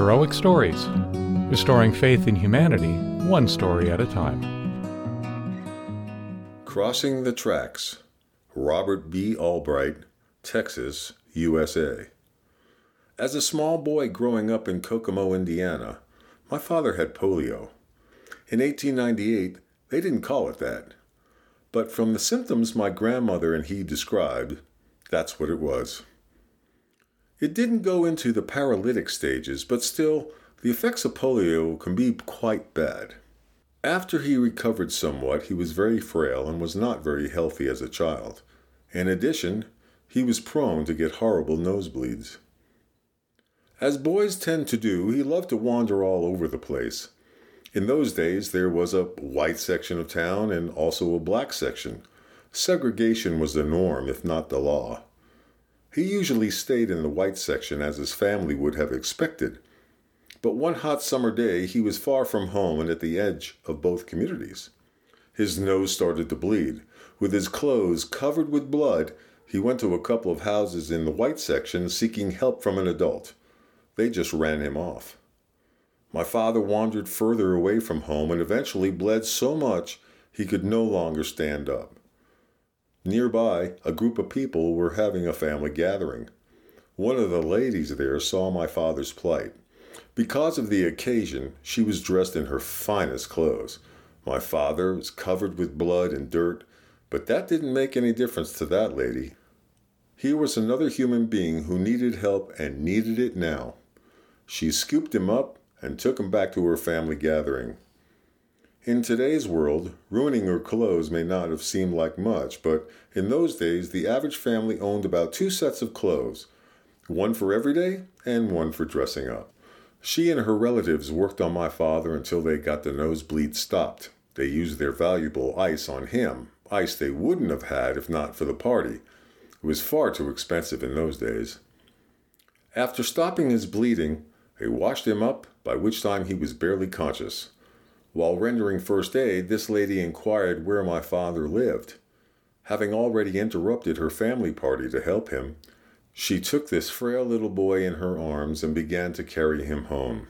Heroic Stories, restoring faith in humanity, one story at a time. Crossing the Tracks, Robert B. Albright, Texas, USA. As a small boy growing up in Kokomo, Indiana, my father had polio. In 1898, they didn't call it that. But from the symptoms my grandmother and he described, that's what it was. It didn't go into the paralytic stages, but still, the effects of polio can be quite bad. After he recovered somewhat, he was very frail and was not very healthy as a child. In addition, he was prone to get horrible nosebleeds. As boys tend to do, he loved to wander all over the place. In those days, there was a white section of town and also a black section. Segregation was the norm, if not the law. He usually stayed in the white section as his family would have expected. But one hot summer day, he was far from home and at the edge of both communities. His nose started to bleed. With his clothes covered with blood, he went to a couple of houses in the white section seeking help from an adult. They just ran him off. My father wandered further away from home and eventually bled so much he could no longer stand up. Nearby, a group of people were having a family gathering. One of the ladies there saw my father's plight. Because of the occasion, she was dressed in her finest clothes. My father was covered with blood and dirt, but that didn't make any difference to that lady. Here was another human being who needed help and needed it now. She scooped him up and took him back to her family gathering. In today's world, ruining your clothes may not have seemed like much, but in those days the average family owned about two sets of clothes one for every day and one for dressing up. She and her relatives worked on my father until they got the nosebleed stopped. They used their valuable ice on him, ice they wouldn't have had if not for the party. It was far too expensive in those days. After stopping his bleeding, they washed him up, by which time he was barely conscious. While rendering first aid, this lady inquired where my father lived. Having already interrupted her family party to help him, she took this frail little boy in her arms and began to carry him home.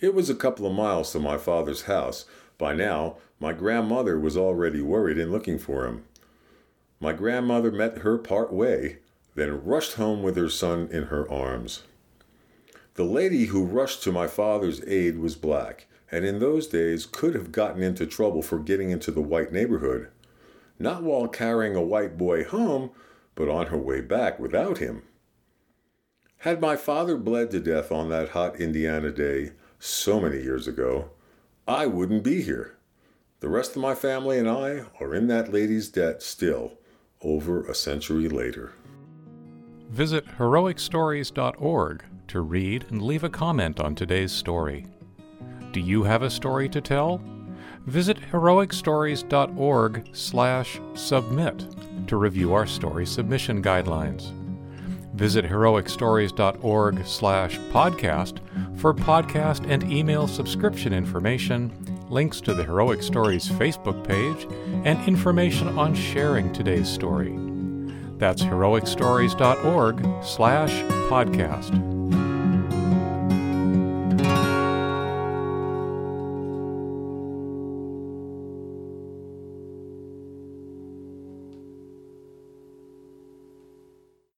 It was a couple of miles to my father's house. By now, my grandmother was already worried and looking for him. My grandmother met her part way, then rushed home with her son in her arms. The lady who rushed to my father's aid was black and in those days could have gotten into trouble for getting into the white neighborhood. Not while carrying a white boy home, but on her way back without him. Had my father bled to death on that hot Indiana day so many years ago, I wouldn't be here. The rest of my family and I are in that lady's debt still, over a century later. Visit heroicstories.org to read and leave a comment on today's story. Do you have a story to tell? Visit heroicstories.org/submit to review our story submission guidelines. Visit heroicstories.org/podcast for podcast and email subscription information, links to the Heroic Stories Facebook page, and information on sharing today's story. That's heroicstories.org/podcast.